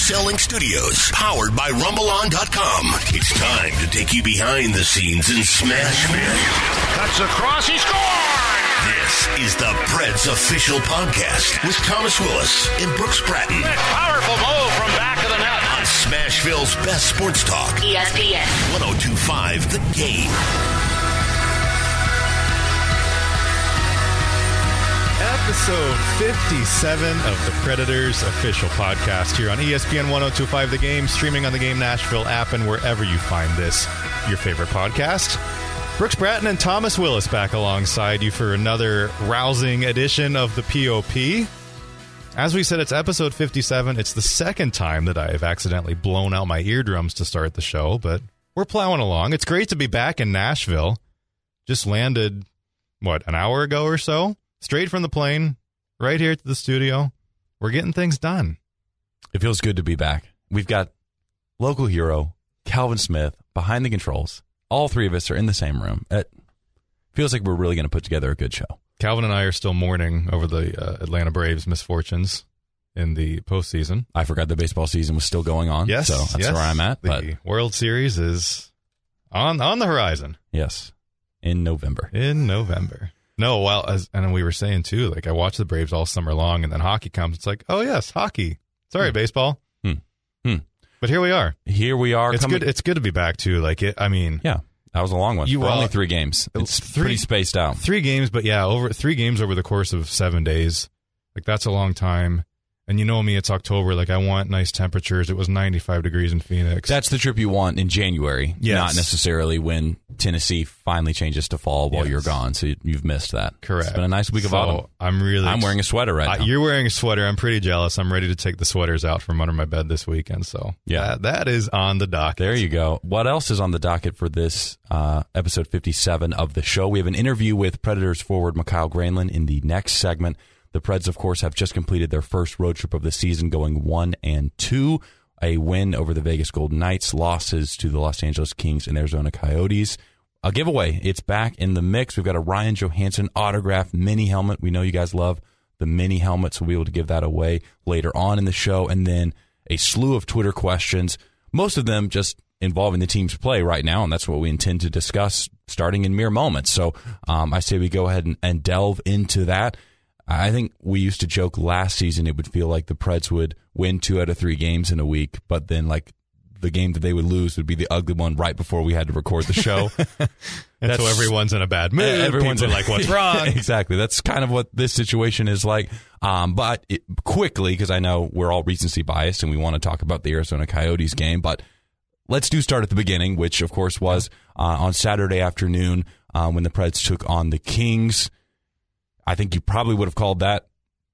Selling Studios, powered by RumbleOn.com. It's time to take you behind the scenes in Smashville. Cuts across, he scores! This is the Preds official podcast with Thomas Willis and Brooks Bratton Powerful move from back of the net. on Smashville's best sports talk. ESPN. 1025 The Game. Episode 57 of the Predators official podcast here on ESPN 1025 The Game, streaming on the Game Nashville app and wherever you find this, your favorite podcast. Brooks Bratton and Thomas Willis back alongside you for another rousing edition of the POP. As we said, it's episode 57. It's the second time that I have accidentally blown out my eardrums to start the show, but we're plowing along. It's great to be back in Nashville. Just landed, what, an hour ago or so? Straight from the plane, right here to the studio. We're getting things done. It feels good to be back. We've got local hero Calvin Smith behind the controls. All three of us are in the same room. It feels like we're really going to put together a good show. Calvin and I are still mourning over the uh, Atlanta Braves misfortunes in the postseason. I forgot the baseball season was still going on. Yes, so that's yes. where I'm at. The World Series is on on the horizon yes, in November. in November. No, well, as and we were saying too, like I watch the Braves all summer long, and then hockey comes. It's like, oh yes, hockey. Sorry, Hmm. baseball. Hmm. Hmm. But here we are. Here we are. It's coming- good. It's good to be back too. Like it. I mean, yeah, that was a long one. You are- only three games. It's Three- pretty spaced out. three games, but yeah, over three games over the course of seven days. Like that's a long time. And you know me, it's October. Like I want nice temperatures. It was 95 degrees in Phoenix. That's the trip you want in January, Yes. not necessarily when Tennessee finally changes to fall while Yes. you're gone. So you- you've missed that. correct. It's been a nice week of So, autumn. I'm really. I'm wearing a sweater right Uh, now. you're wearing a sweater. I'm pretty jealous. I'm ready to take the sweaters out from under my bed this weekend. So Yeah. that, that is on the dock. There you go. What else is on the docket for this uh, episode 57 of the show? We have an interview with Predators forward Mikael Granlund in the next segment. The Preds, of course, have just completed their first road trip of the season, going one and two. A win over the Vegas Golden Knights, losses to the Los Angeles Kings and Arizona Coyotes. A giveaway. It's back in the mix. We've got a Ryan Johansen autograph mini helmet. We know you guys love the mini helmet, so we'll be able to give that away later on in the show. And then a slew of Twitter questions, most of them just involving the team's play right now, and that's what we intend to discuss starting in mere moments. So um, I say we go ahead and, and delve into that. I think we used to joke last season it would feel like the Preds would win two out of three games in a week, but then like the game that they would lose would be the ugly one right before we had to record the show. and so everyone's in a bad mood. Everyone's are like, what's wrong? exactly. That's kind of what this situation is like. Um, but it, quickly, because I know we're all recency biased and we want to talk about the Arizona Coyotes game, but let's do start at the beginning, which of course was uh, on Saturday afternoon uh, when the Preds took on the Kings. I think you probably would have called that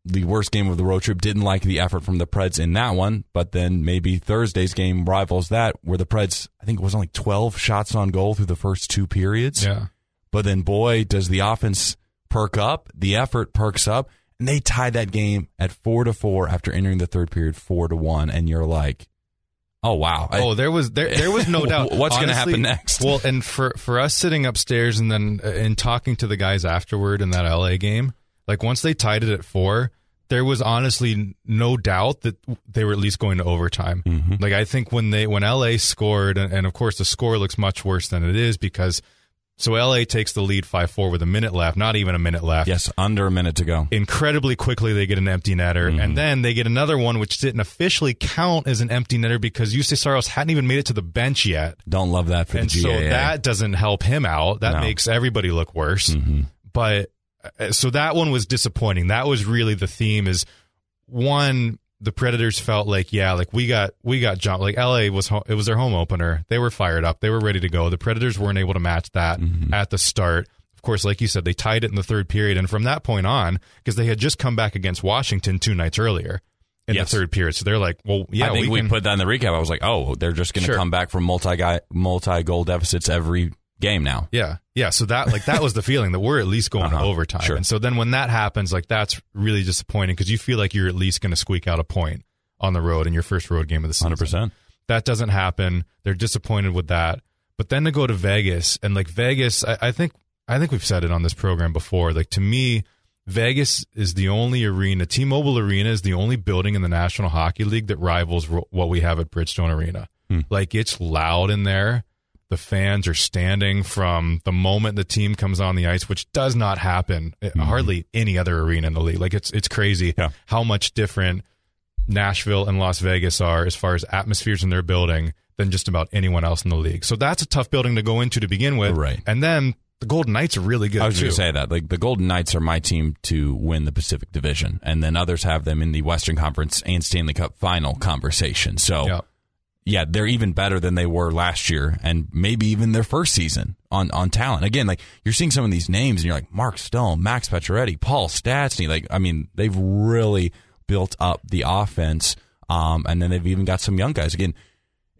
the worst game of the road trip. Didn't like the effort from the Preds in that one, but then maybe Thursday's game rivals that, where the Preds, I think it was only 12 shots on goal through the first two periods. Yeah. But then, boy, does the offense perk up, the effort perks up, and they tied that game at four to four after entering the third period four to one, and you're like, oh wow, I- Oh, there was there there was no doubt. What's gonna happen next? Well, and for for us sitting upstairs and then uh, and talking to the guys afterward in that LA game, like once they tied it at four, there was honestly no doubt that they were at least going to overtime. Mm-hmm. Like I think when they when LA scored, and, and of course the score looks much worse than it is because so LA takes the lead five four with a minute left, not even a minute left. yes, under a minute to go. incredibly quickly they get an empty netter Mm-hmm. and then they get another one which didn't officially count as an empty netter because Saros hadn't even made it to the bench yet Don't love that for and the so that doesn't help him out that No. makes everybody look worse Mhm. but uh, so that one was disappointing that was really the theme is one the predators felt like yeah like we got we got jumped like la was ho- it was their home opener they were fired up they were ready to go the predators weren't able to match that Mm-hmm. at the start of course like you said they tied it in the third period and from that point on because they had just come back against washington two nights earlier in Yes. the third period so they're like well yeah I think we, can, put that in the recap. I was like, oh, they're just going to Sure. come back from multi guy multi goal deficits every game now. Yeah. Yeah. So that like that was the feeling that we're at least going to Uh-huh. overtime. Sure. And so then when that happens, like that's really disappointing because you feel like you're at least going to squeak out a point on the road in your first road game of the season. Hundred percent. That doesn't happen. They're disappointed with that. But then to go to Vegas and like Vegas, I, I think I think we've said it on this program before. Like to me, Vegas is the only arena, T-Mobile Arena is the only building in the National Hockey League that rivals what we have at Bridgestone Arena. Like it's loud in there. The fans are standing from the moment the team comes on the ice, which does not happen at hardly any other arena in the league. Like it's it's crazy Yeah. how much different Nashville and Las Vegas are as far as atmospheres in their building than just about anyone else in the league. So that's a tough building to go into to begin with. Right. And then the Golden Knights are really good. I was going to say that. Like the Golden Knights are my team to win the Pacific Division, and then others have them in the Western Conference and Stanley Cup final conversation. So. Yeah, they're even better than they were last year, and maybe even their first season on on talent. Again, like you're seeing some of these names, and you're like Mark Stone, Max Pacioretty, Paul Stastny. Like, I mean, they've really built up the offense, um, and then they've even got some young guys. Again,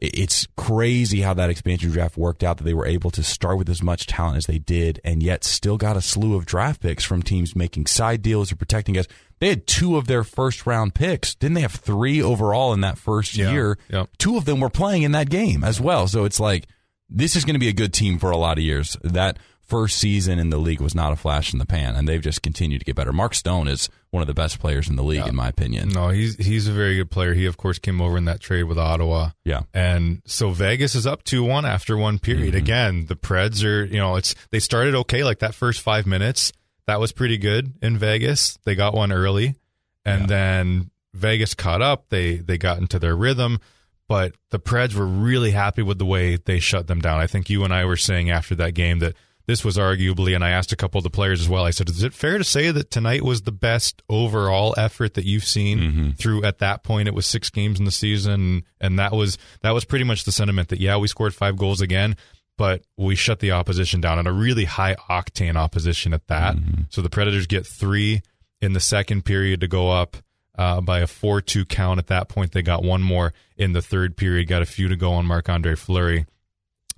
it's crazy how that expansion draft worked out that they were able to start with as much talent as they did and yet still got a slew of draft picks from teams making side deals or protecting guys. They had two of their first round picks. Didn't they have three overall in that first Yeah, year? yeah. Two of them were playing in that game as well. So it's like this is going to be a good team for a lot of years. That first season in the league was not a flash in the pan, and they've just continued to get better. Mark Stone is one of the best players in the league, in my opinion. No, he's he's a very good player. He of course came over in that trade with Ottawa. Yeah. And so Vegas is up 2-1 after one period. Mm-hmm. Again, the Preds are, you know, it's they started okay like that first 5 minutes. That was pretty good in Vegas. They got one early and then Vegas caught up. They they got into their rhythm, but the Preds were really happy with the way they shut them down. I think you and I were saying after that game that this was arguably, and I asked a couple of the players as well. I said, "Is it fair to say that tonight was the best overall effort that you've seen through at that point? It was six games in the season, and that was that was pretty much the sentiment that yeah, we scored five goals again, but we shut the opposition down and a really high octane opposition at that. So the Predators get three in the second period to go up uh, by a 4 2 count. At that point, they got one more in the third period, got a few to go on Marc Andre Fleury,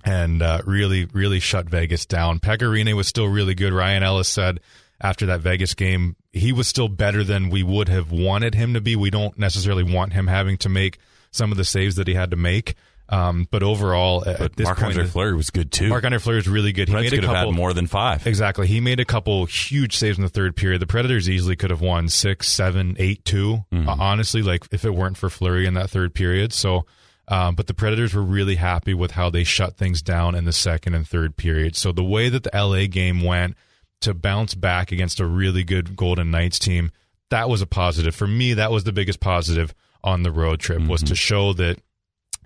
and uh, really, really shut Vegas down. Pekka Rinne was still really good. Ryan Ellis said after that Vegas game, he was still better than we would have wanted him to be. We don't necessarily want him having to make some of the saves that he had to make. Um, but overall, at But this Marc point, Andre Fleury was good too. Marc Andre Fleury is really good. He made a could have had more than five. Exactly. He made a couple huge saves in the third period. The Predators easily could have won six, seven, eight, two. Mm-hmm. Uh, honestly, like if it weren't for Fleury in that third period. So, um, but the Predators were really happy with how they shut things down in the second and third period. So the way that the LA game went to bounce back against a really good Golden Knights team, that was a positive for me. That was the biggest positive on the road trip was to show that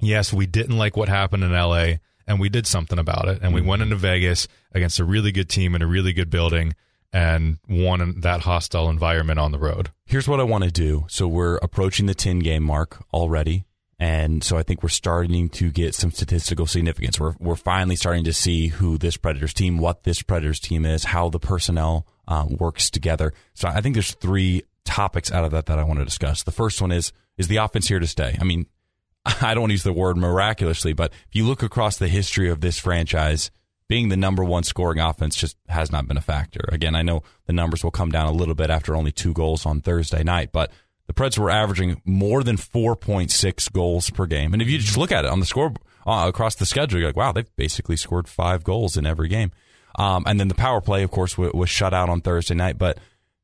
yes, we didn't like what happened in LA and we did something about it. And we went into Vegas against a really good team in a really good building and won in that hostile environment on the road. Here's what I want to do. So we're approaching the 10 game mark already. And so I think we're starting to get some statistical significance. We're, we're finally starting to see who this Predators team, what this Predators team is, how the personnel uh, works together. So I think there's three topics out of that that I want to discuss. The first one is, is the offense here to stay? I mean, I don't want to use the word miraculously, but if you look across the history of this franchise, being the number one scoring offense just has not been a factor. Again, I know the numbers will come down a little bit after only two goals on Thursday night, but the Preds were averaging more than 4.6 goals per game. And if you just look at it on the score uh, across the schedule, you're like, wow, they've basically scored five goals in every game. Um, and then the power play, of course, w- was shut out on Thursday night, but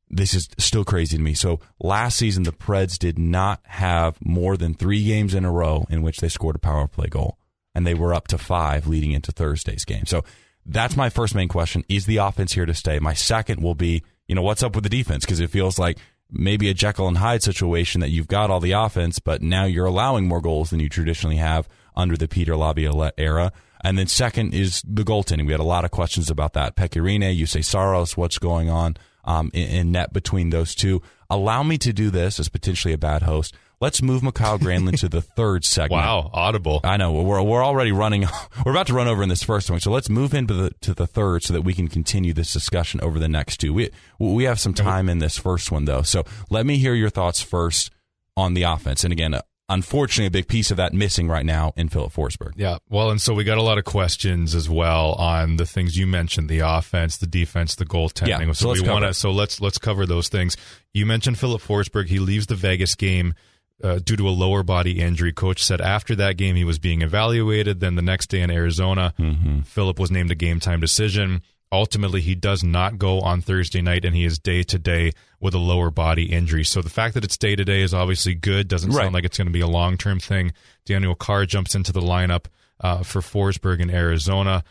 this is still crazy to me. So last season, the Preds did not have more than three games in a row in which they scored a power play goal, and they were up to five leading into Thursday's game. So that's my first main question: Is the offense here to stay? My second will be, you know, what's up with the defense? Because it feels like maybe a Jekyll and Hyde situation that you've got all the offense, but now you're allowing more goals than you traditionally have under the Peter Laviolette era. And then second is the goaltending. We had a lot of questions about that. Pekka Rinne, you say Saros, what's going on um, in, in net between those two? Allow me to do this as potentially a bad host. Let's move Mikael Granlund to the third segment. Wow, audible. I know we're we're already running. We're about to run over in this first one, so let's move into the to the third so that we can continue this discussion over the next two. We we have some time in this first one though, so let me hear your thoughts first on the offense. And again, unfortunately, a big piece of that missing right now in Philip Forsberg. Yeah. Well, and so we got a lot of questions as well on the things you mentioned: the offense, the defense, the goaltending. Yeah, so so let's we want to So let's let's cover those things. You mentioned Philip Forsberg. He leaves the Vegas game. Uh, due to a lower body injury, coach said after that game he was being evaluated. Then the next day in Arizona, Mm-hmm. Philip was named a game time decision. ultimately he does not go on Thursday night and he is day to day with a lower body injury. So the fact that it's day to day is obviously good. Doesn't Right. sound like it's going to be a long term thing. Daniel Carr jumps into the lineup uh, for Forsberg in Arizona.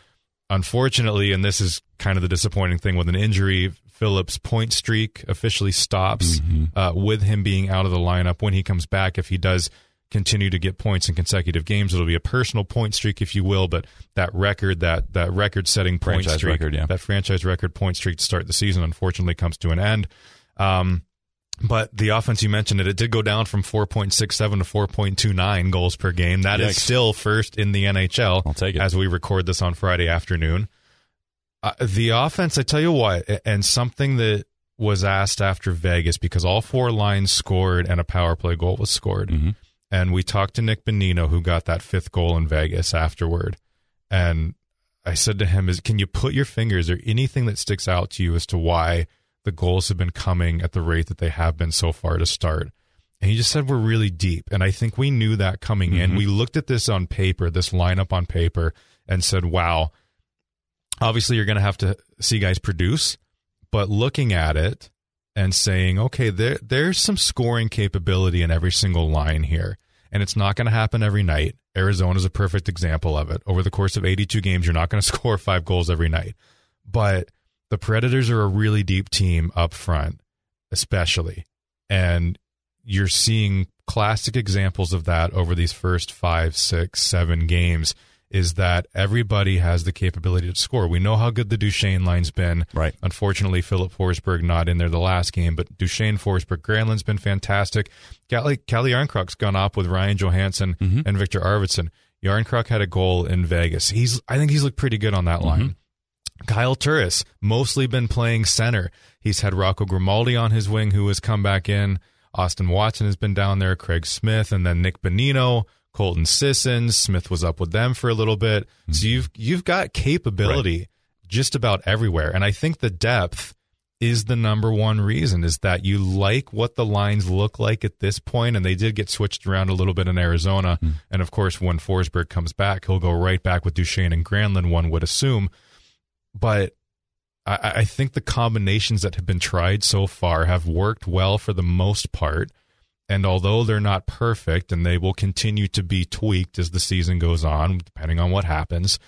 Unfortunately, and this is kind of the disappointing thing with an injury, Phillips' point streak officially stops uh, with him being out of the lineup. When he comes back, if he does continue to get points in consecutive games, it'll be a personal point streak, if you will. But that record, that that record-setting point Franchise streak, record, yeah. that franchise record point streak to start the season, unfortunately, comes to an end. Um, but the offense, you mentioned it, it did go down from 4.67 to 4.29 goals per game. That is Yikes. still first in the NHL. I'll take it. As we record this on Friday afternoon. Uh, the offense, I tell you what, and something that was asked after Vegas because all four lines scored and a power play goal was scored. Mhm. And we talked to Nick Bonino, who got that fifth goal in Vegas afterward. And I said to him, "Is can you put your fingers Is there anything that sticks out to you as to why the goals have been coming at the rate that they have been so far to start?" And he just said, "We're really deep." And I think we knew that coming in. We looked at this on paper, this lineup on paper, and said, "Wow." Obviously, you're going to have to see guys produce, but looking at it and saying, okay, there there's some scoring capability in every single line here. And it's not going to happen every night. Arizona's a perfect example of it. Over the course of 82 games, you're not going to score five goals every night. But the Predators are a really deep team up front, especially. And you're seeing classic examples of that over these first five, six, seven games. Is that everybody has the capability to score? We know how good the Duchene line's been. Right. Unfortunately, Philip Forsberg not in there the last game, but Duchene, Forsberg, Granlund's been fantastic. Calle, Calle Jarnkrok's gone up with Ryan Johansen mm-hmm. and Viktor Arvidsson. Yarncrock had a goal in Vegas. He's, I think he's looked pretty good on that line. Mm-hmm. Kyle Turris, mostly been playing center. He's had Rocco Grimaldi on his wing, who has come back in. Austin Watson has been down there, Craig Smith, and then Nick Bonino, Colton Sissons. Smith was up with them for a little bit. So mm-hmm. you've you've got capability just about everywhere. And I think the depth is the number one reason is that you like what the lines look like at this point, and they did get switched around a little bit in Arizona. Hmm. And of course, when Forsberg comes back, he'll go right back with Duchene and Granlund, one would assume. But I, I think the combinations that have been tried so far have worked well for the most part. And although they're not perfect and they will continue to be tweaked as the season goes on, depending on what happens,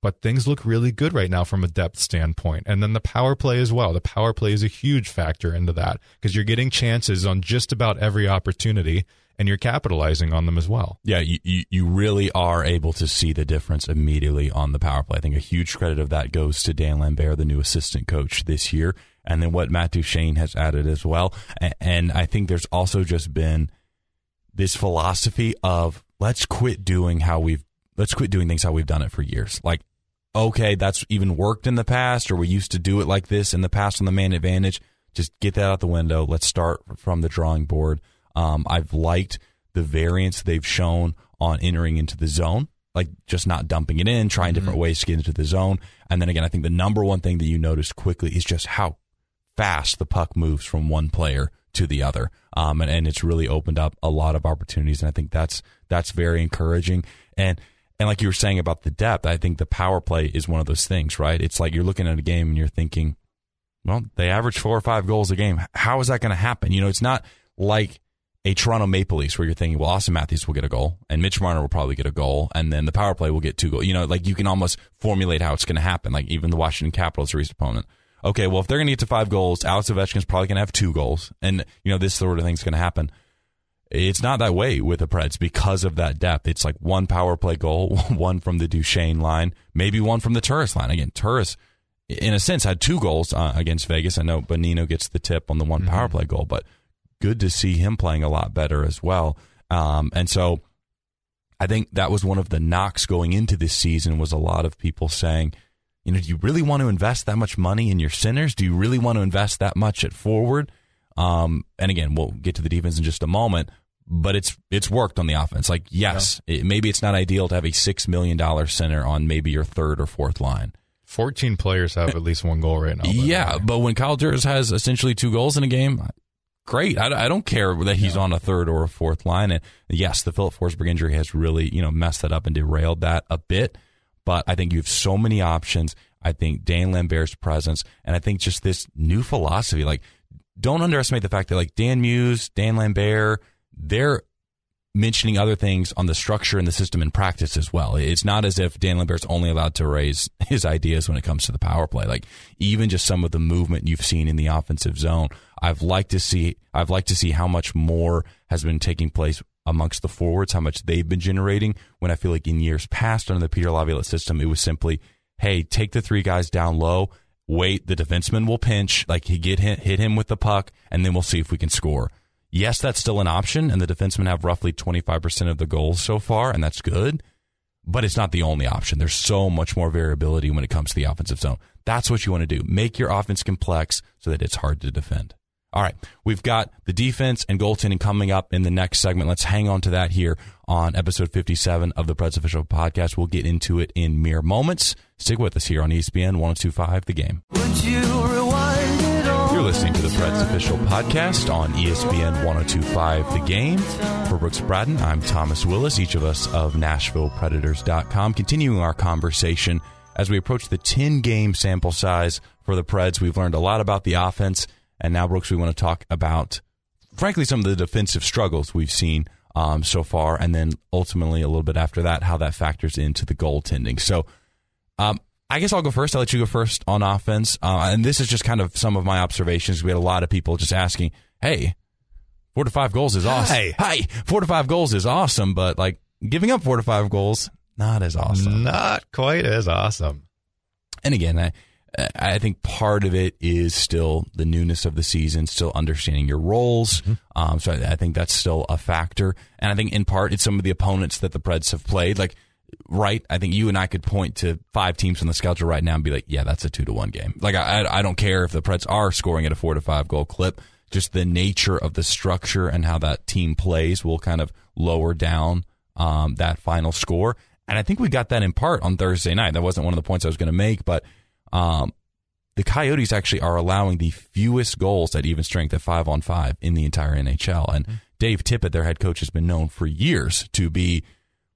but things look really good right now from a depth standpoint. And then the power play as well. The power play is a huge factor into that because you're getting chances on just about every opportunity and you're capitalizing on them as well. Yeah, you, you, you really are able to see the difference immediately on the power play. I think a huge credit of that goes to Dan Lambert, the new assistant coach this year, and then what Matt Duchene has added as well. And, and I think there's also just been this philosophy of let's quit doing how we've let's quit doing things how we've done it for years. Like, okay, that's even worked in the past, or we used to do it like this in the past on the man advantage. Just get that out the window. Let's start from the drawing board. Um, I've liked the variance they've shown on entering into the zone, like just not dumping it in, trying different ways to get into the zone. And then again, I think the number one thing that you notice quickly is just how fast the puck moves from one player to the other. Um, and, and it's really opened up a lot of opportunities. And I think that's, that's very encouraging. And, and like you were saying about the depth, I think the power play is one of those things, right? It's like you're looking at a game and you're thinking, well, they average four or five goals a game. How is that going to happen? You know, it's not like a Toronto Maple Leafs where you're thinking, well, Auston Matthews will get a goal and Mitch Marner will probably get a goal and then the power play will get two goals. You know, like you can almost formulate how it's going to happen. Like even the Washington Capitals, recent opponent. Okay, well, if they're going to get to five goals, Alex Ovechkin's probably going to have two goals. And, you know, this sort of thing's going to happen. It's not that way with the Preds because of that depth. It's like one power play goal, one from the Duchene line, maybe one from the Turris line. Again, Turris, in a sense, had two goals uh, against Vegas. I know Bonino gets the tip on the one power play goal, but good to see him playing a lot better as well. Um, and so I think that was one of the knocks going into this season was a lot of people saying, you know, do you really want to invest that much money in your centers? Do you really want to invest that much at forward? Um, and again, we'll get to the defense in just a moment, but it's it's worked on the offense. Like, yes, it, maybe it's not ideal to have a six million dollar center on maybe your third or fourth line. 14 players have at least one goal right now. Yeah, but when Kyle Turris has essentially two goals in a game, great. I, I don't care that he's on a third or a fourth line. And yes, the Philip Forsberg injury has really you know messed that up and derailed that a bit. But I think you have so many options. I think Dan Lambert's presence, and I think just this new philosophy. Like, don't underestimate the fact that like Dan Muse, Dan Lambert, they're mentioning other things on the structure and the system in practice as well. It's not as if Dan Lambert's only allowed to raise his ideas when it comes to the power play. Like even just some of the movement you've seen in the offensive zone, I've liked to see. I've liked to see how much more has been taking place amongst the forwards, how much they've been generating. When I feel like in years past under the Peter Laviolette system, it was simply, hey, take the three guys down low. Wait, the defenseman will pinch, like he get hit, hit him with the puck, and then we'll see if we can score Yes, that's still an option, and the defensemen have roughly 25% of the goals so far, and that's good, but it's not the only option. There's so much more variability when it comes to the offensive zone. That's what you want to do. Make your offense complex so that it's hard to defend. All right, we've got the defense and goaltending coming up in the next segment. Let's hang on to that here on episode 57 of the Preds Official Podcast. We'll get into it in mere moments. Stick with us here on ESPN 1025 The Game. Listening to the Preds Official Podcast on ESPN 1025 The Game. For Brooks Bratton, I'm Thomas Willis, each of us of NashvillePredators.com. Continuing our conversation as we approach the 10 game sample size for the Preds, we've learned a lot about the offense. And now, Brooks, we want to talk about, frankly, some of the defensive struggles we've seen um, so far. And then ultimately, a little bit after that, how that factors into the goaltending. So, um, I guess I'll go first. I'll let you go first on offense. Uh, and this is just kind of some of my observations. We had a lot of people just asking, hey, four to five goals is awesome. Hey. hey, four to five goals is awesome, but like giving up four to five goals, not as awesome. Not quite as awesome. And again, I, I think part of it is still the newness of the season, still understanding your roles. Mm-hmm. Um, so I, I think that's still a factor. And I think in part it's some of the opponents that the Preds have played. Like right? I think you and I could point to five teams on the schedule right now and be like, yeah, that's a two to one game. Like I, I don't care if the Preds are scoring at a four to five goal clip. Just the nature of the structure and how that team plays will kind of lower down um, that final score. And I think we got that in part on Thursday night. That wasn't one of the points I was going to make, but um, the Coyotes actually are allowing the fewest goals at even strength at five on five in the entire NHL. And Dave Tippett, their head coach, has been known for years to be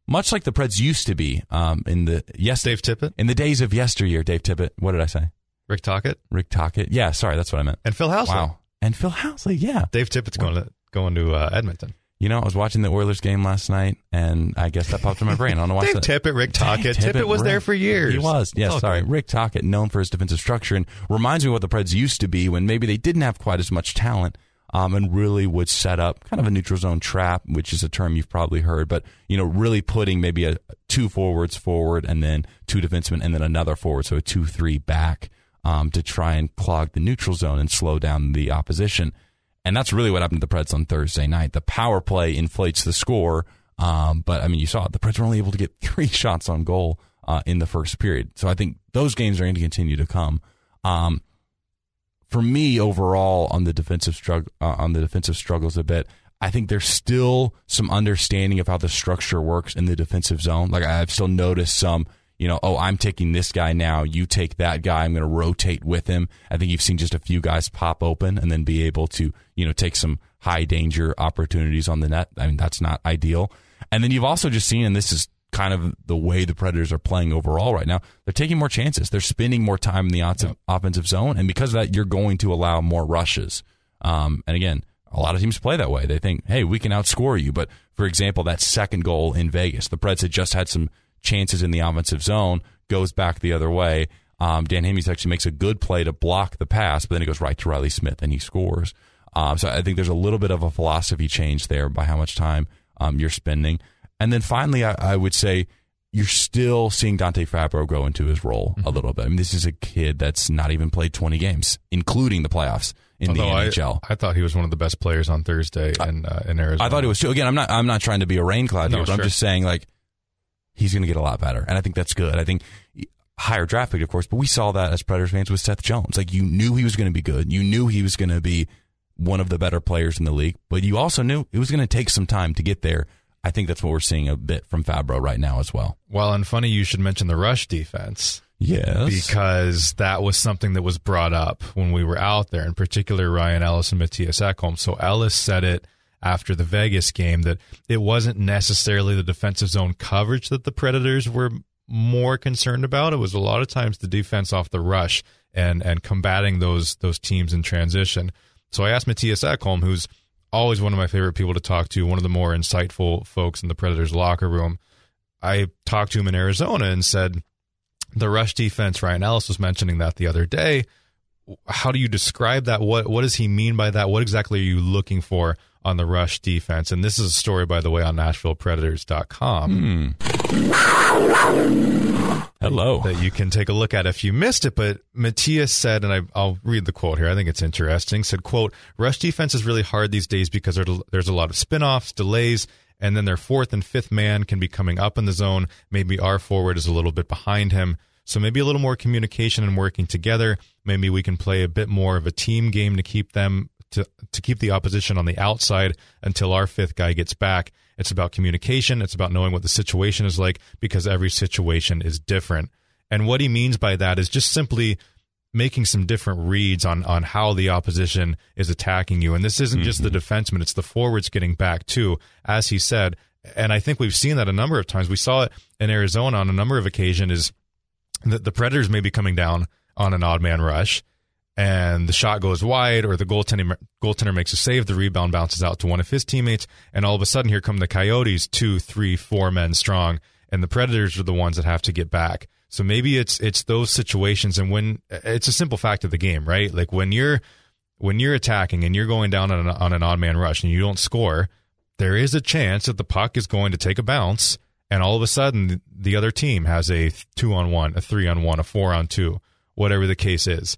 much like the Preds used to be um, in the yes Dave Tippett? in the days of yesteryear. Dave Tippett. What did I say? Rick Tocchet Rick Tocchet. Yeah, sorry, that's what I meant. and Phil Housley. Wow. And Phil Housley. Yeah. Dave Tippett's going to going to uh, Edmonton. You know, I was watching the Oilers game last night, and I guess that popped in my brain. I don't know why. Dave Tippett, Rick Tocchet. Dave Tippett, was there for years. He was. Yes, Okay. sorry. Rick Tocchet, known for his defensive structure, and reminds me of what the Preds used to be when maybe they didn't have quite as much talent. Um, and really would set up kind of a neutral zone trap, which is a term you've probably heard, but you know, really putting maybe a two forwards forward and then two defensemen and then another forward, so a two three back um, to try and clog the neutral zone and slow down the opposition. And that's really what happened to the Preds on Thursday night. The power play inflates the score, um, but I mean, you saw it. The Preds were only able to get three shots on goal uh, in the first period. So I think those games are going to continue to come. For me, overall, on the defensive struggle, uh, on the defensive struggles a bit, I think there's still some understanding of how the structure works in the defensive zone. Like I've still noticed some, you know, oh, I'm taking this guy now. You take that guy. I'm going to rotate with him. I think you've seen just a few guys pop open and then be able to, you know, take some high danger opportunities on the net. I mean, that's not ideal. And then you've also just seen, and this is kind of the way the Predators are playing overall right now. They're taking more chances. They're spending more time in the off- offensive zone, and because of that, you're going to allow more rushes. Um, and again, a lot of teams play that way. They think, hey, we can outscore you. But for example, that second goal in Vegas, the Preds had just had some chances in the offensive zone, goes back the other way. Um, Dan Hamhuis actually makes a good play to block the pass, but then it goes right to Riley Smith and he scores. Um, so I think there's a little bit of a philosophy change there by how much time um, you're spending. And then finally, I, I would say you're still seeing Dante Fabbro grow into his role a little bit. I mean, this is a kid that's not even played 20 games, including the playoffs in Although the NHL. I thought he was one of the best players on Thursday in uh, in Arizona. I thought it was too. Again, I'm not. I'm not trying to be a rain cloud No, here, but I'm just saying like he's going to get a lot better, and I think that's good. I think higher draft pick, of course, but we saw that as Predators fans with Seth Jones. Like you knew he was going to be good. You knew he was going to be one of the better players in the league, but you also knew it was going to take some time to get there. I think that's what we're seeing a bit from Fabbro right now as well. Well, and funny you should mention the rush defense Yes, because that was something that was brought up when we were out there, in particular Ryan Ellis and Mattias Ekholm. So Ellis said it after the Vegas game that it wasn't necessarily the defensive zone coverage that the Predators were more concerned about. It was a lot of times the defense off the rush and and combating those those teams in transition. So I asked Mattias Ekholm, who's always one of my favorite people to talk to, one of the more insightful folks in the Predators locker room. I talked to him in Arizona and said, the rush defense, Ryan Ellis was mentioning that the other day. How do you describe that? What what does he mean by that? What exactly are you looking for on the rush defense? And this is a story, by the way, on NashvillePredators.com. Hmm. Hello. That you can take a look at if you missed it. But Mattias said, and I, I'll read the quote here. I think it's interesting. Said, "quote Rush defense is really hard these days because there's a lot of spin-offs, delays, and then their fourth and fifth man can be coming up in the zone. Maybe our forward is a little bit behind him." So maybe a little more communication and working together. Maybe we can play a bit more of a team game to keep them to to keep the opposition on the outside until our fifth guy gets back. It's about communication. It's about knowing what the situation is like because every situation is different. And what he means by that is just simply making some different reads on on how the opposition is attacking you. And this isn't mm-hmm. just the mm-hmm. defenseman; it's the forwards getting back too, as he said. And I think we've seen that a number of times. We saw it in Arizona on a number of occasions. Is the, the Predators may be coming down on an odd man rush, and the shot goes wide, or the goaltender goaltender makes a save, the rebound bounces out to one of his teammates, and all of a sudden here come the Coyotes, two, three, four men strong, and the Predators are the ones that have to get back. So maybe it's it's those situations, and when it's a simple fact of the game, right? Like when you're when you're attacking and you're going down on an, on an odd man rush and you don't score, there is a chance that the puck is going to take a bounce and all of a sudden the other team has a two on one, a three on one, a four on two, whatever the case is.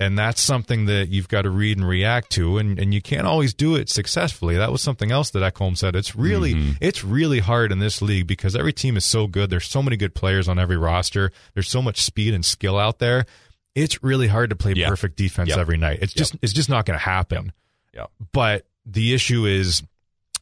And that's something that you've got to read and react to, and, and you can't always do it successfully. That was something else that Ekholm said. It's really mm-hmm. it's really hard in this league because every team is so good. There's so many good players on every roster. There's so much speed and skill out there. It's really hard to play perfect defense yep. every night. It's just yep. it's just not going to happen. Yep. But the issue is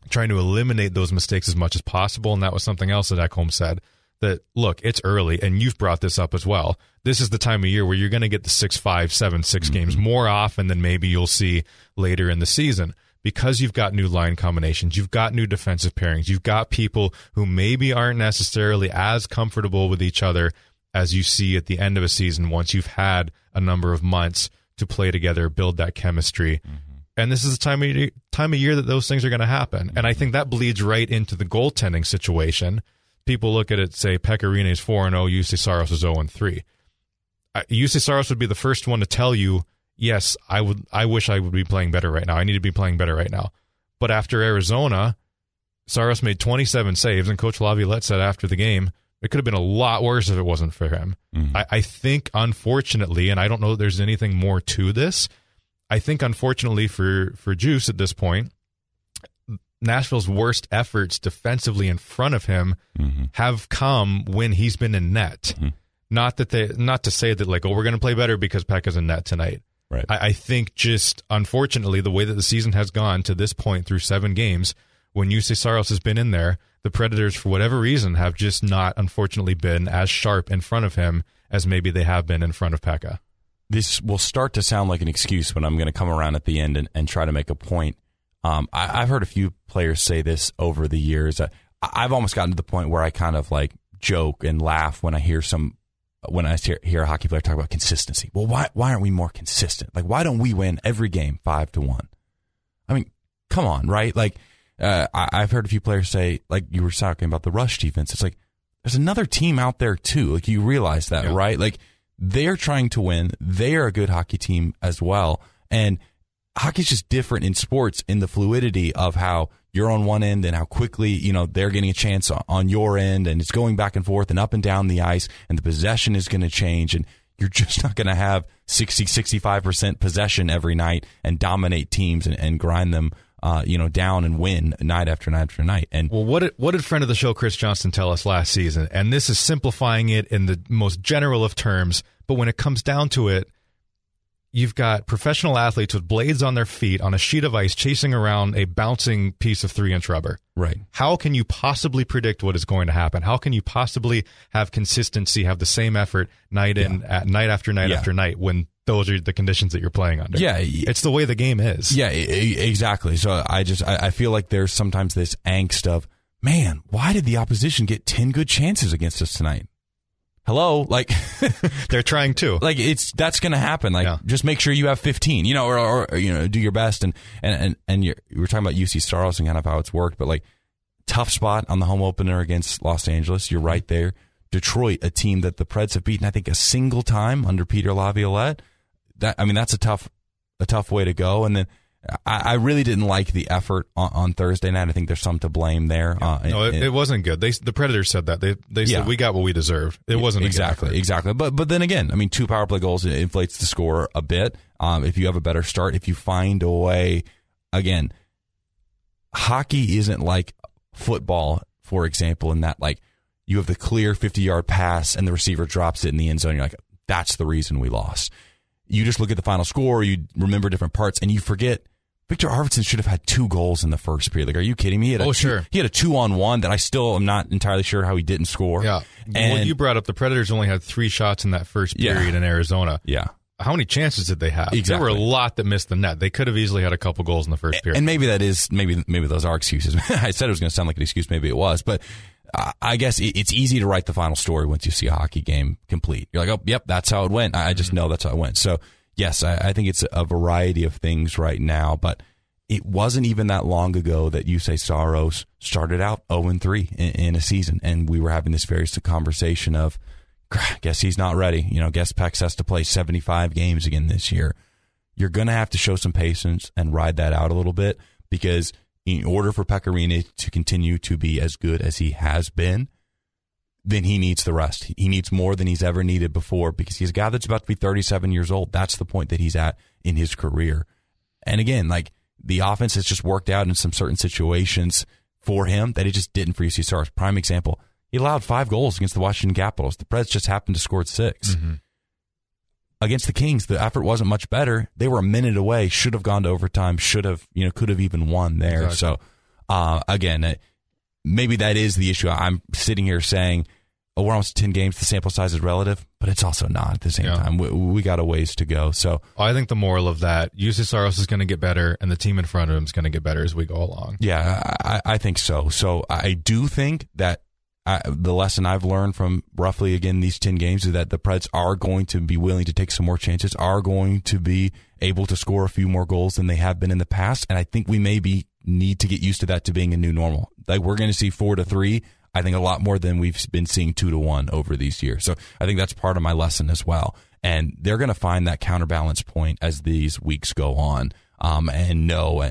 trying to eliminate those mistakes as much as possible. And that was something else that Ekholm said that look, it's early, and you've brought this up as well. This is the time of year where you're going to get the six, five, seven, six mm-hmm. games more often than maybe you'll see later in the season because you've got new line combinations, you've got new defensive pairings, you've got people who maybe aren't necessarily as comfortable with each other as you see at the end of a season once you've had a number of months to play together, build that chemistry. Mm-hmm and this is the time of year, time of year that those things are going to happen. And I think that bleeds right into the goaltending situation. People look at it, say Pekka is four and zero, Juuse Saros is zero and three. Juuse Saros would be the first one to tell you, yes, I would. I wish I would be playing better right now. I need to be playing better right now. But after Arizona, Saros made 27 saves, and Coach Laviolette said after the game, it could have been a lot worse if it wasn't for him. Mm-hmm. I, I, think, unfortunately, and I don't know that there's anything more to this, I think, unfortunately for for Juuse at this point, Nashville's worst efforts defensively in front of him mm-hmm. have come when he's been in net. Mm-hmm. Not that they, not to say that like, oh, we're going to play better because Pekka's in net tonight. Right. I, I, think just unfortunately the way that the season has gone to this point through seven games, when Juuse Saros has been in there, the Predators for whatever reason have just not unfortunately been as sharp in front of him as maybe they have been in front of Pekka this will start to sound like an excuse when I'm going to come around at the end and, and try to make a point. Um, I, have heard a few players say this over the years. I, I've almost gotten to the point where I kind of like joke and laugh when I hear some when I hear, hear a hockey player talk about consistency. Well, why why aren't we more consistent? Like, why don't we win every game five to one? I mean, come on, right? Like, uh, I, have heard a few players say, like you were talking about the rush defense. It's like there's another team out there too. Like you realize that, yeah. right? Like they're trying to win. They are a good hockey team as well. And hockey's just different in sports in the fluidity of how you're on one end and how quickly, you know, they're getting a chance on your end and it's going back and forth and up and down the ice and the possession is going to change and you're just not going to have 60, 65% possession every night and dominate teams and, and grind them uh, you know, down and win night after night after night. And well, what did, what did friend of the show Chris Johnston tell us last season? And this is simplifying it in the most general of terms, but when it comes down to it, you've got professional athletes with blades on their feet on a sheet of ice chasing around a bouncing piece of three inch rubber. Right. How can you possibly predict what is going to happen? How can you possibly have consistency, have the same effort night in, yeah. at, night after night yeah. after night when those are the conditions that you're playing under. Yeah, it's the way the game is. Yeah, exactly. So I just I, I feel like there's sometimes this angst of man, why did the opposition get ten good chances against us tonight? Hello, like They're trying to. like it's that's going to happen. Like Yeah. just make sure you have 15, you know, or, or, you know, do your best. And and and and you're, we were talking about Juuse Saros and kind of how it's worked, but like tough spot on the home opener against Los Angeles. You're right there. Detroit, a team that the Preds have beaten, I think, a single time under Peter Laviolette. That I mean, that's a tough a tough way to go. And then. I, I really didn't like the effort on, on Thursday night. I think there's some to blame there. Uh, No, it, and- it wasn't good. They the Predators said that. They they said Yeah. we got what we deserved. It wasn't exactly, exactly. But but then again, I mean, two power play goals inflates the score a bit. Um, if you have a better start, if you find a way, again, hockey isn't like football, for example, in that like you have the clear fifty yard pass and the receiver drops it in the end zone. You're like, that's the reason we lost. You just look at the final score, you remember different parts, and you forget. Viktor Arvidsson should have had two goals in the first period. Like, are you kidding me? He had a Oh, two- sure. He had a two on one that I still am not entirely sure how he didn't score. Yeah. And well, you brought up the Predators only had three shots in that first Yeah. period in Arizona. yeah. How many chances did they have? There were a lot that missed the net. They could have easily had a couple goals in the first period. And maybe that is maybe maybe those are excuses. I said it was going to sound like an excuse. Maybe it was, but I guess it's easy to write the final story once you see a hockey game complete. You're like, oh, yep, that's how it went. I I just mm-hmm. know that's how it went. So yes, I, I think it's a variety of things right now, but it wasn't even that long ago that you say Saros started out 0 and 3 in, in a season, and we were having this very conversation of, guess he's not ready. You know, guess Pex has to play 75 games again this year you're going to have to show some patience and ride that out a little bit because in order for Pekka Rinne to continue to be as good as he has been, then he needs the rest. He needs more than he's ever needed before because he's a guy that's about to be 37 years old. That's the point that he's at in his career. And again, like the offense has just worked out in some certain situations for him that it just didn't for Juuse Saros. Prime example, he allowed five goals against the Washington Capitals. The Preds just happened to score 6 against the Kings, the effort wasn't much better. They were a minute away, should have gone to overtime, should have, you know, could have even won there. Exactly. So, uh, again, uh, maybe that is the issue. I'm sitting here saying, oh, we're almost 10 games. The sample size is relative, but it's also not at the same Yeah. time. We, we got a ways to go. So, I think the moral of that, Saros is going to get better, and the team in front of him is going to get better as we go along. Yeah, I, I think so. So I do think that I, the lesson I've learned from roughly again these ten games is that the Preds are going to be willing to take some more chances, are going to be able to score a few more goals than they have been in the past, and I think we maybe need to get used to that to being a new normal. Like we're going to see four to three. I think a lot more than we've been seeing two to one over these years. So I think that's part of my lesson as well. And they're going to find that counterbalance point as these weeks go on, um, and know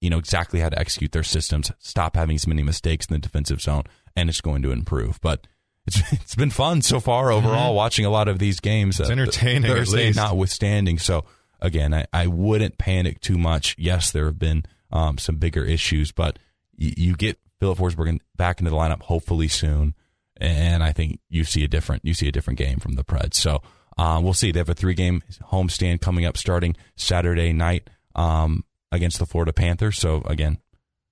you know exactly how to execute their systems, stop having as many mistakes in the defensive zone, and it's going to improve. But it's it's been fun so far overall watching a lot of these games. Mm-hmm. It's uh, entertaining, Thursday notwithstanding. So again, I, I wouldn't panic too much. Yes, there have been um, some bigger issues, but you, you get Philip Forsberg back into the lineup hopefully soon, and I think you see a different you see a different game from the Preds. So. Um, we'll see. They have a three game homestand coming up starting Saturday night um, against the Florida Panthers. So, again,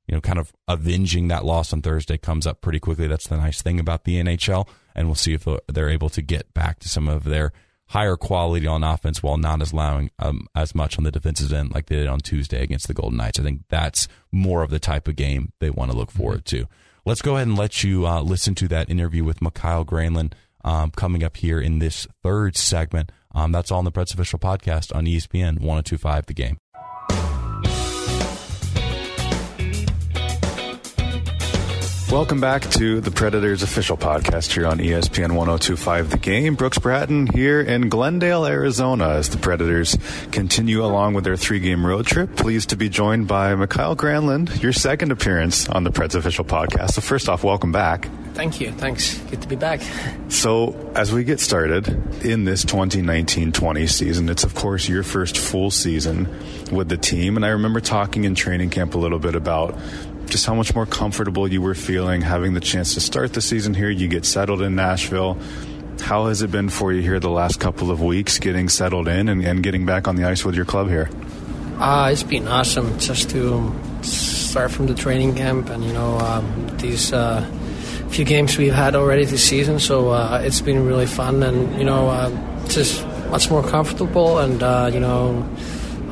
you know, kind of avenging that loss on Thursday comes up pretty quickly. That's the nice thing about the NHL. And we'll see if they're able to get back to some of their higher quality on offense while not as allowing um, as much on the defensive end like they did on Tuesday against the Golden Knights. I think that's more of the type of game they want to look forward to. Let's go ahead and let you uh, listen to that interview with Mikael Granlund um, coming up here in this third segment. Um, that's all on the Preds Official Podcast on ESPN 1025 The Game. Welcome back to the Predators official podcast here on ESPN 1025 The Game. Brooks Bratton here in Glendale, Arizona as the Predators continue along with their three game road trip. Pleased to be joined by Mikael Granlund, your second appearance on the Preds official podcast. So, first off, welcome back. Thank you. Thanks. Good to be back. So, as we get started in this 2019 20 season, it's of course your first full season with the team. And I remember talking in training camp a little bit about just how much more comfortable you were feeling having the chance to start the season here. You get settled in Nashville. How has it been for you here the last couple of weeks getting settled in and, and getting back on the ice with your club here? Uh, it's been awesome just to start from the training camp and, you know, um, these uh, few games we've had already this season. So uh, it's been really fun and, you know, uh, just much more comfortable and, uh, you know,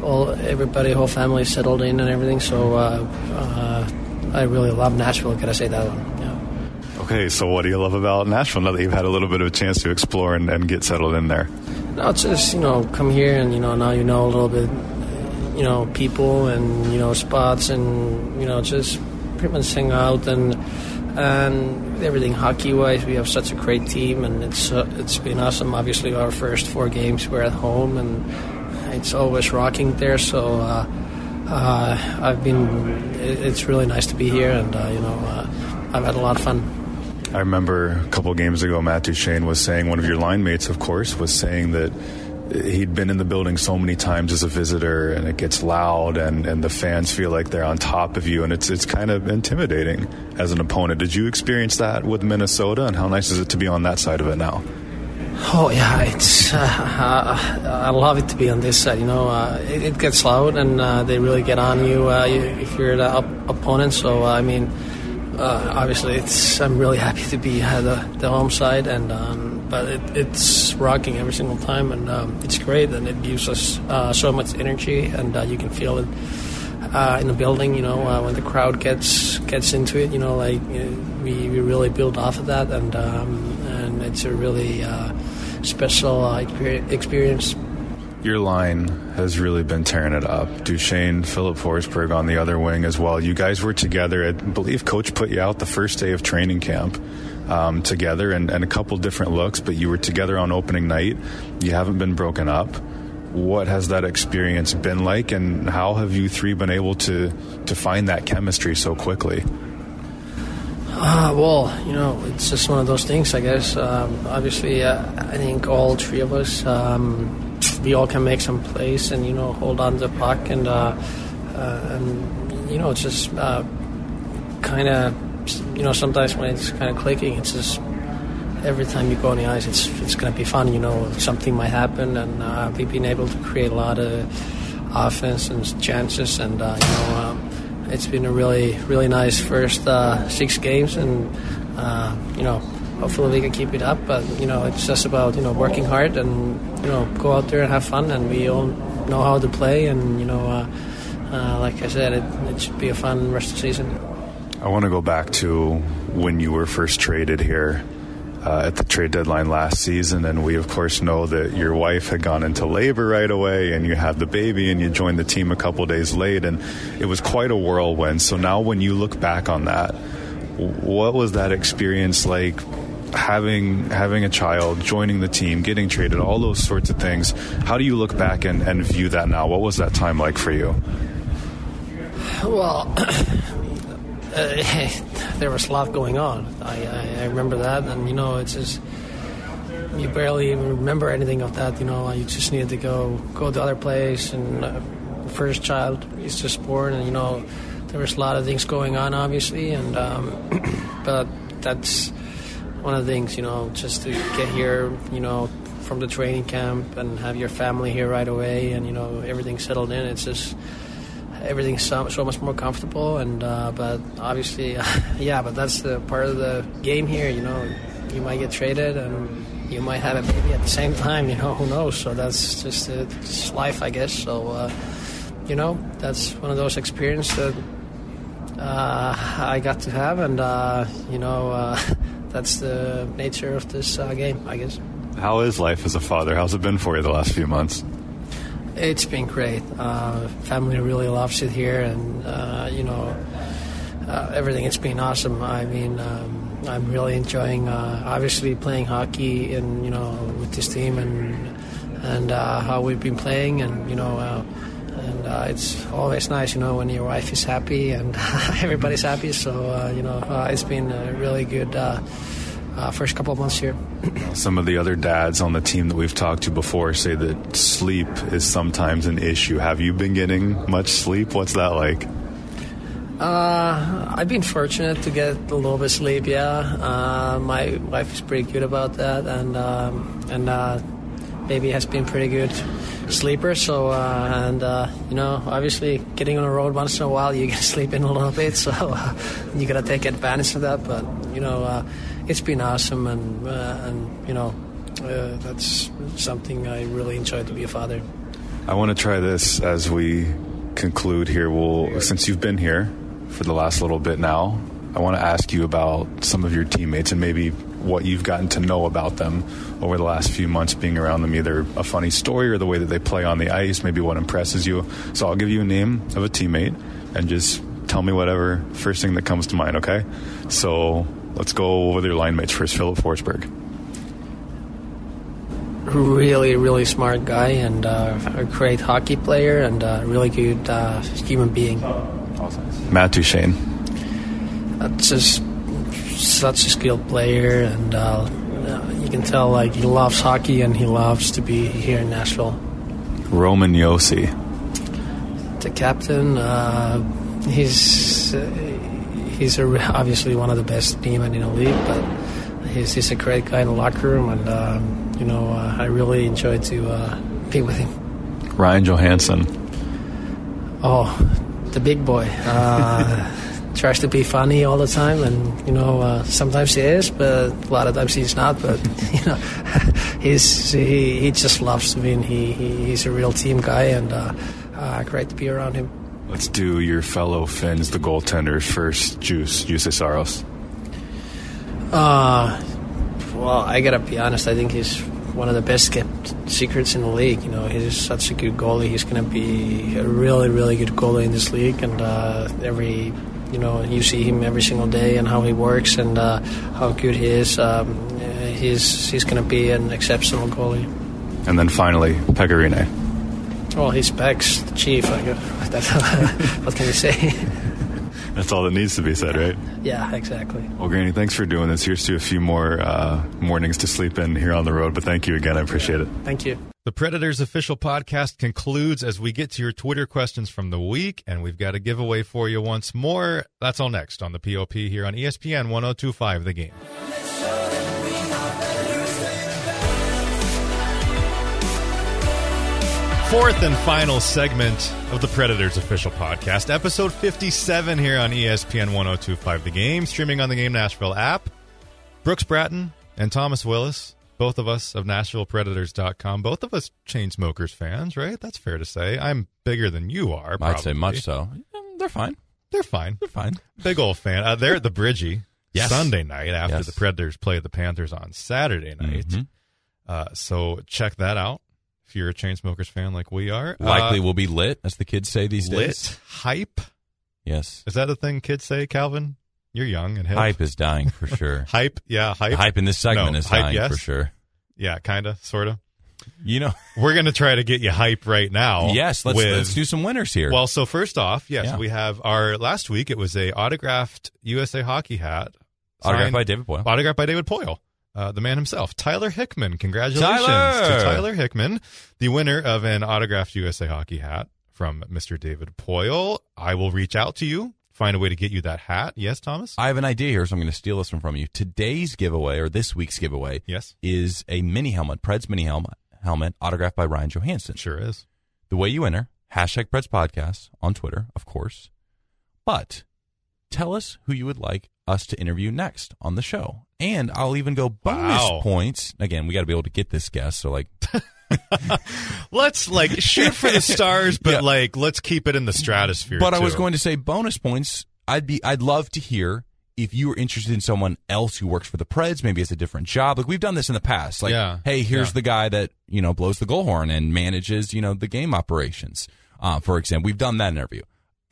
all everybody, whole family settled in and everything. So uh, uh, I really love Nashville. Can I say that one? Yeah. Okay, so what do you love about Nashville now that you've had a little bit of a chance to explore and, and get settled in there? No, it's just you know come here and you know now you know a little bit, you know people and you know spots and you know just pretty much hang out and and everything hockey wise we have such a great team and it's uh, it's been awesome. Obviously our first four games we're at home and it's always rocking there. So uh, uh, I've been it's really nice to be here and uh, you know uh, I've had a lot of fun. I remember a couple games ago, Matt Duchene was saying, one of your line mates, of course, was saying that he'd been in the building so many times as a visitor and it gets loud and, and the fans feel like they're on top of you and it's it's kind of intimidating as an opponent. Did you experience that with Minnesota and how nice is it to be on that side of it now? Oh yeah, it's uh, I love it to be on this side. You know, uh, it, it, gets loud and uh, they really get on you, uh, you if you're the op- opponent. So I mean uh, obviously, it's I'm really happy to be the, the home side, and um, but it, it's rocking every single time, and um, it's great, and it gives us uh, so much energy, and uh, you can feel it uh, in the building. You know, uh, when the crowd gets gets into it, you know, like we we really build off of that, and um, it's a really uh, special experience your line has really been tearing it up. Duchene, Filip Forsberg on the other wing as well. You guys were together. I believe Coach put you out the first day of training camp um, together and, and a couple different looks, but you were together on opening night. You haven't been broken up. What has that experience been like, and how have you three been able to to find that chemistry so quickly? Uh, well, you know, it's just one of those things, I guess. Um, obviously, uh, I think all three of us um, we all can make some plays and you know hold on to the puck and uh, uh, and you know it's just uh, kind of you know sometimes when it's kind of clicking it's just every time you go on the ice it's it's going to be fun you know something might happen and uh, we've been able to create a lot of offense and chances and you know um, it's been a really really nice first uh, six games and you know hopefully we can keep it up. But you know, it's just about you know working hard and you know go out there and have fun. And we all know how to play. And you know, uh, uh, like I said, it, it should be a fun rest of the season. I want to go back to when you were first traded here. Uh, at the trade deadline last season, and we of course know that your wife had gone into labor right away, and you had the baby, and you joined the team a couple days late, and it was quite a whirlwind. So now, when you look back on that, what was that experience like having having a child, joining the team, getting traded, all those sorts of things. How do you look back and, and view that now? What was that time like for you? Well, uh, there was a lot going on. I, I, I, remember that, and you know, it's just you barely even remember anything of that. You know, you just needed to go go to other place, and uh, first child is just born, and you know, there was a lot of things going on, obviously, and um, but that's one of the things, you know, just to get here, you know, from the training camp and have your family here right away and, you know, everything settled in. It's just everything's so, so much more comfortable. And, uh, but obviously, yeah, but that's the part of the game here, you know, you might get traded and you might have a baby at the same time, you know, who knows? So that's just, just life, I guess. So, uh, you know, that's one of those experiences that uh, I got to have, and uh, you know, uh, that's the nature of this game, I guess. How is life as a father? How's it been for you the last few months? It's been great. Uh, family really loves it here, and uh, you know uh, everything. It's been awesome. I mean, um, I'm really enjoying uh, obviously playing hockey, and you know with this team, and and uh, how we've been playing, and you know and uh, it's always nice, you know, when your wife is happy and everybody's happy. So you know, it's been a really good first couple of months here. Some of the other dads on the team that we've talked to before say that sleep is sometimes an issue. Have you been getting much sleep? What's that like? Uh, I've been fortunate to get a little bit of sleep. Yeah, my wife is pretty good about that, and um, and baby has been pretty good sleeper. So uh, and uh, you know, obviously, getting on the road once in a while, you get to sleep in a little bit. So uh, you gotta take advantage of that. But you know, uh, it's been awesome, and uh, and you know, uh, that's something I really enjoy to be a father. I want to try this as we conclude here. Well, since you've been here for the last little bit now, I want to ask you about some of your teammates and maybe what you've gotten to know about them over the last few months being around them, either a funny story or the way that they play on the ice, maybe what impresses you. So I'll give you a name of a teammate and just tell me whatever first thing that comes to mind, okay? So let's go with your line mates first. Filip Forsberg. Really, really smart guy and uh, a great hockey player and a really good uh, human being. Matt Duchene. That's just such a skilled player and uh, you can tell like he loves hockey and he loves to be here in Nashville. Roman Josi. The captain, uh, he's uh, he's a, obviously one of the best teammen in the league, but he's, he's a great guy in the locker room, and um, you know uh, I really enjoy to uh, be with him. Ryan Johansen. Oh, the big boy. Uh, tries to be funny all the time, and you know uh, sometimes he is, but a lot of times he's not. But you know, he's he, he just loves to win. He, he he's a real team guy, and uh, uh, great to be around him. Let's do your fellow Finns, the goaltenders first. Juuse, Juuse Saros. Uh, well, I gotta be honest. I think he's one of the best kept secrets in the league. You know, he's such a good goalie. He's gonna be a really, really good goalie in this league, and uh, every you know you see him every single day and how he works and uh, how good he is. Um, he's he's gonna be an exceptional goalie. And then finally, Pekka Rinne. Well, he's Peck's the chief. I guess. That's, what can you say? That's all that needs to be said, right? yeah, exactly. Well, Granny, thanks for doing this. Here's to a few more uh, mornings to sleep in here on the road. But thank you again. I appreciate it. Thank you. The Predators official podcast concludes as we get to your Twitter questions from the week, and we've got a giveaway for you once more. That's all next on the POP here on ESPN 1025 The Game. Fourth and final segment of the Predators official podcast, episode 57 here on ESPN 1025 The Game, streaming on the Game Nashville app. Brooks Bratton and Thomas Willis, both of us of NashvillePredators.com, both of us Chainsmokers fans, right? That's fair to say. I'm bigger than you are. I'd say much so. Mm, They're fine. They're fine. They're fine. Big old fan. Uh, they're at the Bridgie Yes. Sunday night after Yes. the Predators play the Panthers on Saturday night. Mhm. Uh, so check that out if you're a Chainsmokers fan like we are. Likely uh, will be lit, as the kids say these lit days. hype. Yes. Is that a thing kids say, Calvin? You're young and hip. Hype is dying for sure. Hype, yeah, hype. The hype in this segment No, is hype, dying yes. for sure. Yeah, kind of, sort of. You know, We're going to try to get you hype right now. yes, let's, with- let's do some winners here. Well, so first off, yes, Yeah. we have our last week. It was a autographed USA hockey hat, Autographed signed- by David Poile. autographed by David Poile, uh, the man himself, Tyler Hickman. Congratulations Tyler! to Tyler Hickman, the winner of an autographed USA hockey hat from Mr. David Poile. I will reach out to you, find a way to get you that hat. Yes, Thomas. I have an idea here, so I'm going to steal this one from you. Today's giveaway, or this week's giveaway, yes, is a mini helmet, Preds mini helmet, helmet autographed by Ryan Johansen. sure is. The way you enter, hashtag Preds Podcast on Twitter, of course. But tell us who you would like us to interview next on the show. And I'll even go bonus Wow. points. Again, we got to be able to get this guest. So, like, Let's like shoot for the stars, but Yeah. like let's keep it in the stratosphere. but I was going to say bonus points. I'd be, I'd love to hear if you were interested in someone else who works for the Preds, maybe it's a different job. Like we've done this in the past. Like, Yeah. hey, here's Yeah. the guy that you know blows the goal horn and manages you know the game operations. Uh, for example, we've done that interview.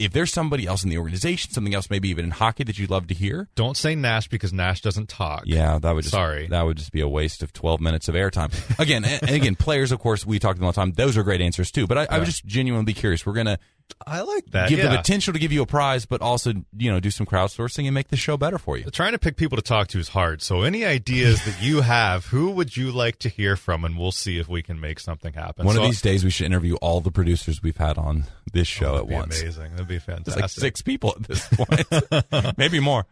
If there's somebody else in the organization, something else maybe even in hockey that you'd love to hear, Don't say Nash because Nash doesn't talk. yeah, that would just, Sorry. that would just be a waste of 12 minutes of airtime. Again, and, again, players, of course, we talk to them all the time. Those are great answers too. But I, I would just genuinely curious. We're gonna I like that. give yeah. the potential to give you a prize, but also you know do some crowdsourcing and make the show better for you. Trying to pick people to talk to is hard. So, any ideas that you have, who would you like to hear from? And we'll see if we can make something happen. One So- of these days, we should interview all the producers we've had on this show Oh, at be once. amazing. That'd be It's fantastic. like six people at this point, maybe more.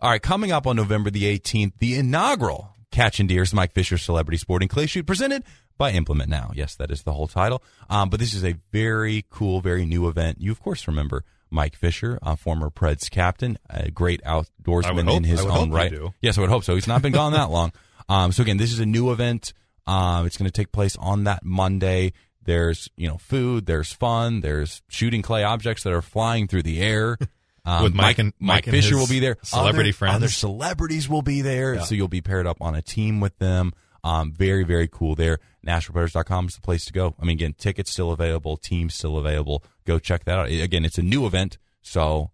All right, coming up on November the 18th, the inaugural Catch and Deer's Mike Fisher Celebrity Sporting Clay Shoot presented by Implement Now. Yes, that is the whole title. Um, but this is a very cool, very new event. You, of course, remember Mike Fisher, uh, former Preds captain, a great outdoorsman in his own right. Yes, I would hope so. He's not been gone that long. Um, so again, this is a new event. Um, it's going to take place on that Monday. There's you know food, there's fun, there's shooting clay objects that are flying through the air. Um, With Mike and- Mike, Mike Fisher will be there. celebrity other, friends. Other celebrities will be there, so you'll be paired up on a team with them. Um, very very cool there. NashvillePredators.com is the place to go. I mean, again, tickets still available, teams still available. Go check that out. Again, it's a new event, so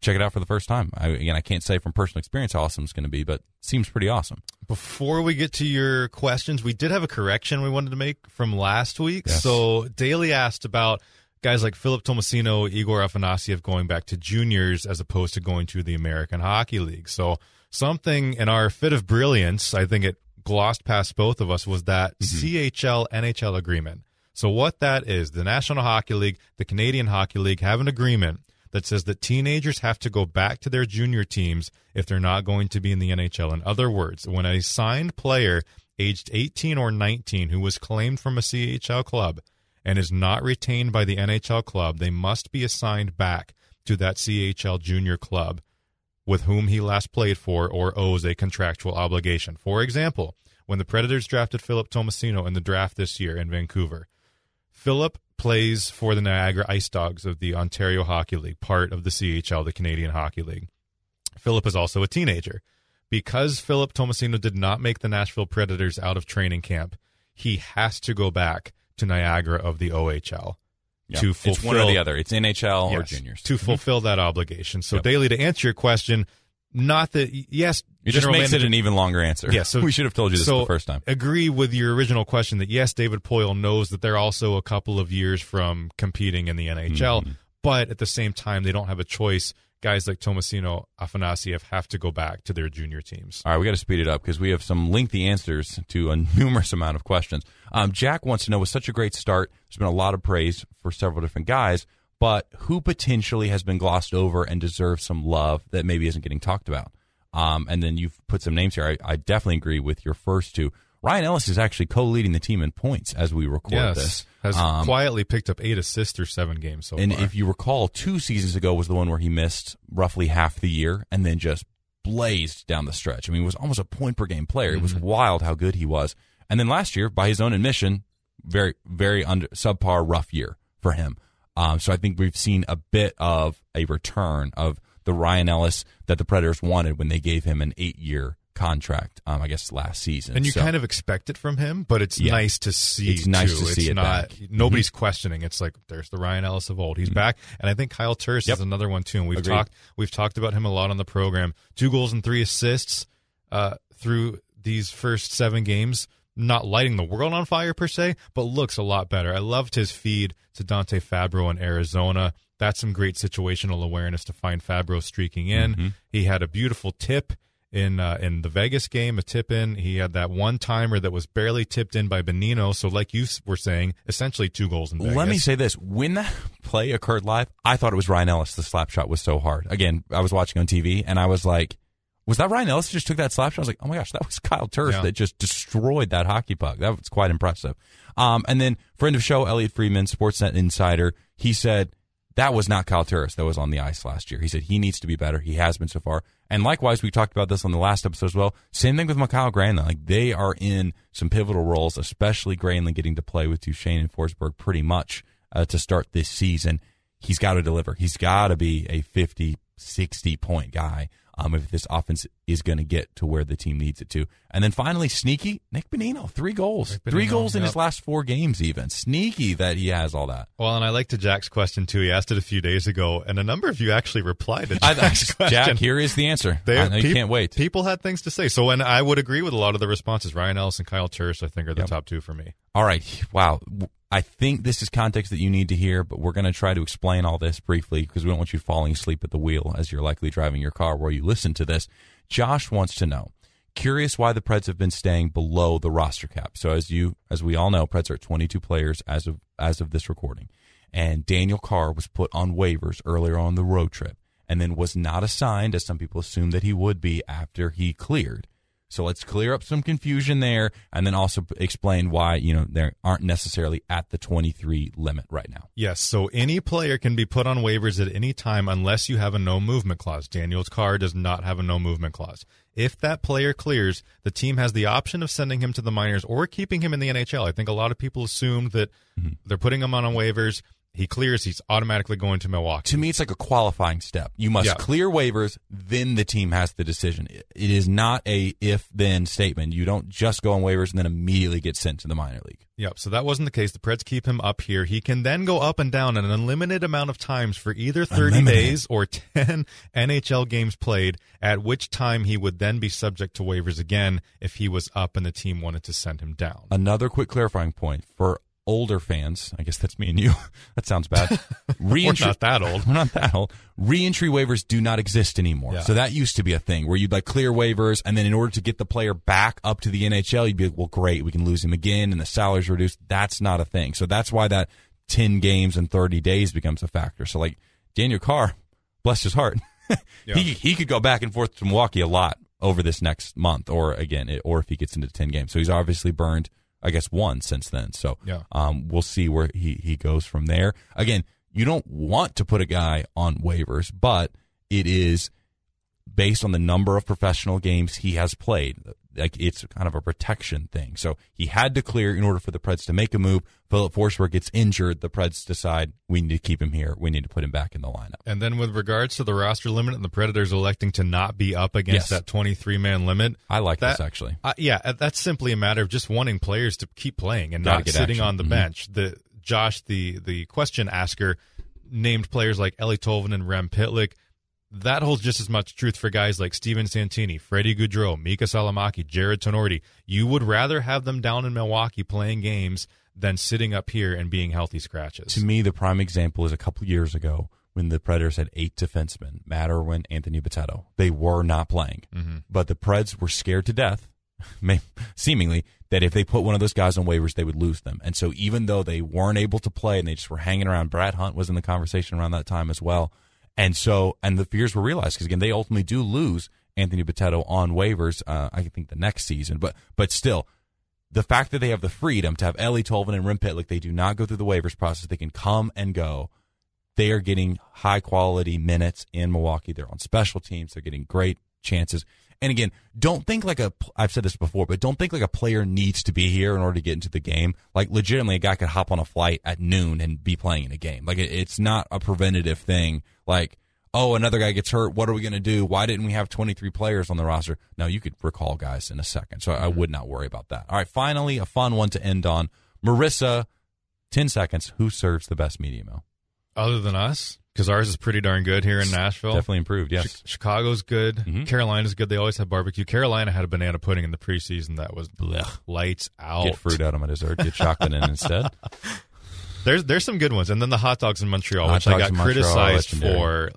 check it out for the first time. I, again, I can't say from personal experience how awesome it's going to be, but seems pretty awesome. Before we get to your questions, we did have a correction we wanted to make from last week. Yes. So Daly asked about guys like Philip Tomasino, Egor Afanasyev going back to juniors as opposed to going to the American Hockey League. So something in our fit of brilliance, I think it glossed past both of us, was that mm-hmm. CHL NHL agreement. So what that is, the National Hockey League, the Canadian Hockey League have an agreement that says that teenagers have to go back to their junior teams if they're not going to be in the NHL. In other words, when a signed player aged 18 or 19 who was claimed from a CHL club and is not retained by the NHL club, they must be assigned back to that CHL junior club with whom he last played for or owes a contractual obligation. For example, when the Predators drafted Philip Tomasino in the draft this year in Vancouver, Philip plays for the Niagara Ice Dogs of the Ontario Hockey League, part of the CHL, the Canadian Hockey League. Philip is also a teenager. Because Philip Tomasino did not make the Nashville Predators out of training camp, he has to go back to Niagara of the OHL Yeah. to fulfill it's one or the other. It's NHL or juniors. to fulfill that obligation. So, Yep. Daly, to answer your question, not that yes, It just makes manager- it an even longer answer. Yeah, so we should have told you this so the first time. Agree with your original question that yes, David Poile knows that they're also a couple of years from competing in the NHL, Mm-hmm. but at the same time, they don't have a choice. Guys like Tomasino, Afanasyev have to go back to their junior teams. All right, we got to speed it up because we have some lengthy answers to a numerous amount of questions. Um, Jack wants to know with such a great start, there's been a lot of praise for several different guys, but who potentially has been glossed over and deserves some love that maybe isn't getting talked about? Um, and then you've put some names here. I, I definitely agree with your first two. Ryan Ellis is actually co-leading the team in points as we record Yes, this. has Um, quietly picked up eight assists through seven games so far. and far. if you recall, two seasons ago was the one where he missed roughly half the year and then just blazed down the stretch. I mean, he was almost a point per game player. It was Mm-hmm. wild how good he was. And then last year, by his own admission, very, very under subpar, rough year for him. Um, so I think we've seen a bit of a return of the Ryan Ellis that the Predators wanted when they gave him an eight year contract. Um, I guess last season. and you So- kind of expect it from him, but it's Yeah. nice to see. It's nice too. to see it's it not, back. Mm-hmm. Nobody's questioning. It's like there's the Ryan Ellis of old. He's back, and I think Kyle Turris Yep. is another one too. And we've Agreed. talked we've talked about him a lot on the program. Two goals and three assists uh, through these first seven games. Not lighting the world on fire per se, but looks a lot better. I loved his feed to Dante Fabbro in Arizona. That's some great situational awareness to find Fabbro streaking in. Mm-hmm. He had a beautiful tip in uh, in the Vegas game, a tip in. He had that one timer that was barely tipped in by Bonino. So, like you were saying, essentially two goals in Vegas. Let me say this: when that play occurred live, I thought it was Ryan Ellis. The slap shot was so hard. Again, I was watching on TV, and I was like, "Was that Ryan Ellis who just took that slap shot?" I was like, "Oh my gosh, that was Kyle Turris Yeah. that just destroyed that hockey puck. That was quite impressive." Um, and then friend of show Elliotte Friedman, Sportsnet insider, he said that was not Kyle Turris that was on the ice last year. He said he needs to be better. He has been so far. And likewise, we talked about this on the last episode as well. Same thing with Mikael Granlund. Like they are in some pivotal roles, especially Granlund getting to play with Duchene and Forsberg pretty much uh, to start this season. He's got to deliver. He's got to be a 50, 60 point guy um, if this offense is going to get to where the team needs it to. And then finally, sneaky Nick Bonino, three goals, Nick three goals in his last four games. Even sneaky that he has all that. Well, and I like to Jack's question too. He asked it a few days ago, and a number of you actually replied to I, Jack's question. Jack, here is the answer. They- I know you can't wait. People had things to say. So, and I would agree with a lot of the responses. Ryan Ellis and Kyle Turris, I think, are the Yep. top two for me. All right. Wow. I think this is context that you need to hear, but we're going to try to explain all this briefly because we don't want you falling asleep at the wheel as you're likely driving your car while you listen to this. Josh wants to know, curious why the Preds have been staying below the roster cap. So as you, as we all know, Preds are at 22 players as of as of this recording, and Daniel Carr was put on waivers earlier on the road trip, and then was not assigned as some people assumed that he would be after he cleared. So let's clear up some confusion there, and then also explain why you know they aren't necessarily at the 23 limit right now. Yes, so any player can be put on waivers at any time unless you have a no movement clause. Daniel's car does not have a no movement clause. If that player clears, the team has the option of sending him to the minors or keeping him in the NHL. I think a lot of people assumed that mm-hmm. they're putting him on waivers he clears, he's automatically going to Milwaukee. To me, it's like a qualifying step. You must Yeah. clear waivers, then the team has the decision. It is not a if then statement. You don't just go on waivers and then immediately get sent to the minor league. Yep. So that wasn't the case. The Preds keep him up here. He can then go up and down an unlimited amount of times for either 30 Unlimited. days or 10 NHL games played, at which time he would then be subject to waivers again if he was up and the team wanted to send him down. Another quick clarifying point for older fans. I guess that's me and you. that sounds bad. We're Reentry- not that old. We're not that old. Reentry waivers do not exist anymore. Yeah. So that used to be a thing where you'd like clear waivers, and then in order to get the player back up to the NHL, you'd be like, well, great, we can lose him again, and the salary's reduced. That's not a thing. So that's why that 10 games and 30 days becomes a factor. So, like, Daniel Carr, bless his heart, Yeah. he, he could go back and forth to Milwaukee a lot over this next month, or again, it, or if he gets into 10 games. So he's obviously burned, I guess, one since then. So Yeah. um, we'll see where he, he goes from there. Again, you don't want to put a guy on waivers, but it is based on the number of professional games he has played. Like it's kind of a protection thing. So he had to clear in order for the Preds to make a move. Filip Forsberg gets injured. The Preds decide we need to keep him here. We need to put him back in the lineup. And then with regards to the roster limit and the Predators electing to not be up against Yes. that 23 man limit, I like that, this actually. Uh, yeah, uh, that's simply a matter of just wanting players to keep playing and Gotta not sitting action. on the Mhm. bench. The Josh, the the question asker, named players like Eeli Tolvanen and Rem Pitlick. That holds just as much truth for guys like Steven Santini, Freddie Gaudreau, Miikka Salomaki, Jarred Tinordi. You would rather have them down in Milwaukee playing games than sitting up here and being healthy scratches. To me, the prime example is a couple years ago when the Predators had eight defensemen, Matt Irwin, Anthony Bitetto. They were not playing, mm-hmm. but the Preds were scared to death, seemingly, that if they put one of those guys on waivers, they would lose them. And so even though they weren't able to play and they just were hanging around, Brad Hunt was in the conversation around that time as well. And so, and the fears were realized because again, they ultimately do lose Anthony Bitetto on waivers. Uh, I think the next season, but but still, the fact that they have the freedom to have Eeli Tolvanen and Rem Pitlick, they do not go through the waivers process. They can come and go. They are getting high quality minutes in Milwaukee. They're on special teams. They're getting great chances. And again, don't think like a, I've said this before, but don't think like a player needs to be here in order to get into the game. Like legitimately, a guy could hop on a flight at noon and be playing in a game. Like it's not a preventative thing. Like, oh, another guy gets hurt. What are we going to do? Why didn't we have 23 players on the roster? No, you could recall guys in a second. So I would not worry about that. All right. Finally, a fun one to end on. Marissa, 10 seconds. Who serves the best media meal? Other than us, because ours is pretty darn good here in Nashville. Definitely improved. Yes. Chi- Chicago's good. Mhm. Carolina's good. They always have barbecue. Carolina had a banana pudding in the preseason that was blech, lights out. Get fruit out of my dessert. Get chocolate in instead. There's there's some good ones, and then the hot dogs in Montreal, Hot which I got in Montreal are criticized for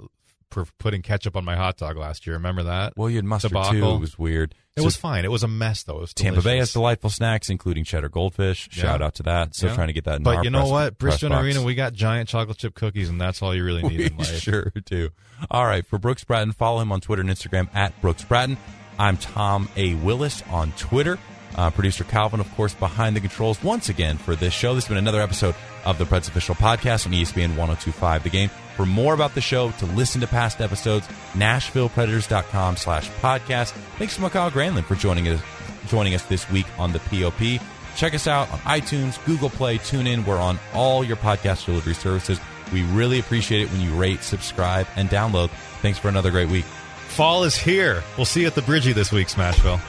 for putting ketchup on my hot dog last year. Remember that? Well, you had mustard too. Debacle. It was weird. It So was fine. It was a mess though. It was Tampa Bay has delightful snacks, including cheddar goldfish. Shout out to that. Still Yeah. trying to get that in But you know press- what? Bridgestone. Arena, we got giant chocolate chip cookies, and that's all you really need We in life. sure do. All right. For Brooks Bratton, follow him on Twitter and Instagram at Brooks Bratton. I'm Tom A. Willis on Twitter. Uh, producer Calvin, of course, behind the controls once again for this show. This has been another episode of the Preds Official Podcast on ESPN 1025 The Game. For more about the show, to listen to past episodes, NashvillePredators.com slash podcast. Thanks to Mikael Granlund for joining us, joining us this week on the POP. Check us out on iTunes, Google Play, TuneIn. We're on all your podcast delivery services. We really appreciate it when you rate, subscribe, and download. Thanks for another great week. Fall is here. We'll see you at the Bridgie this week, Smashville.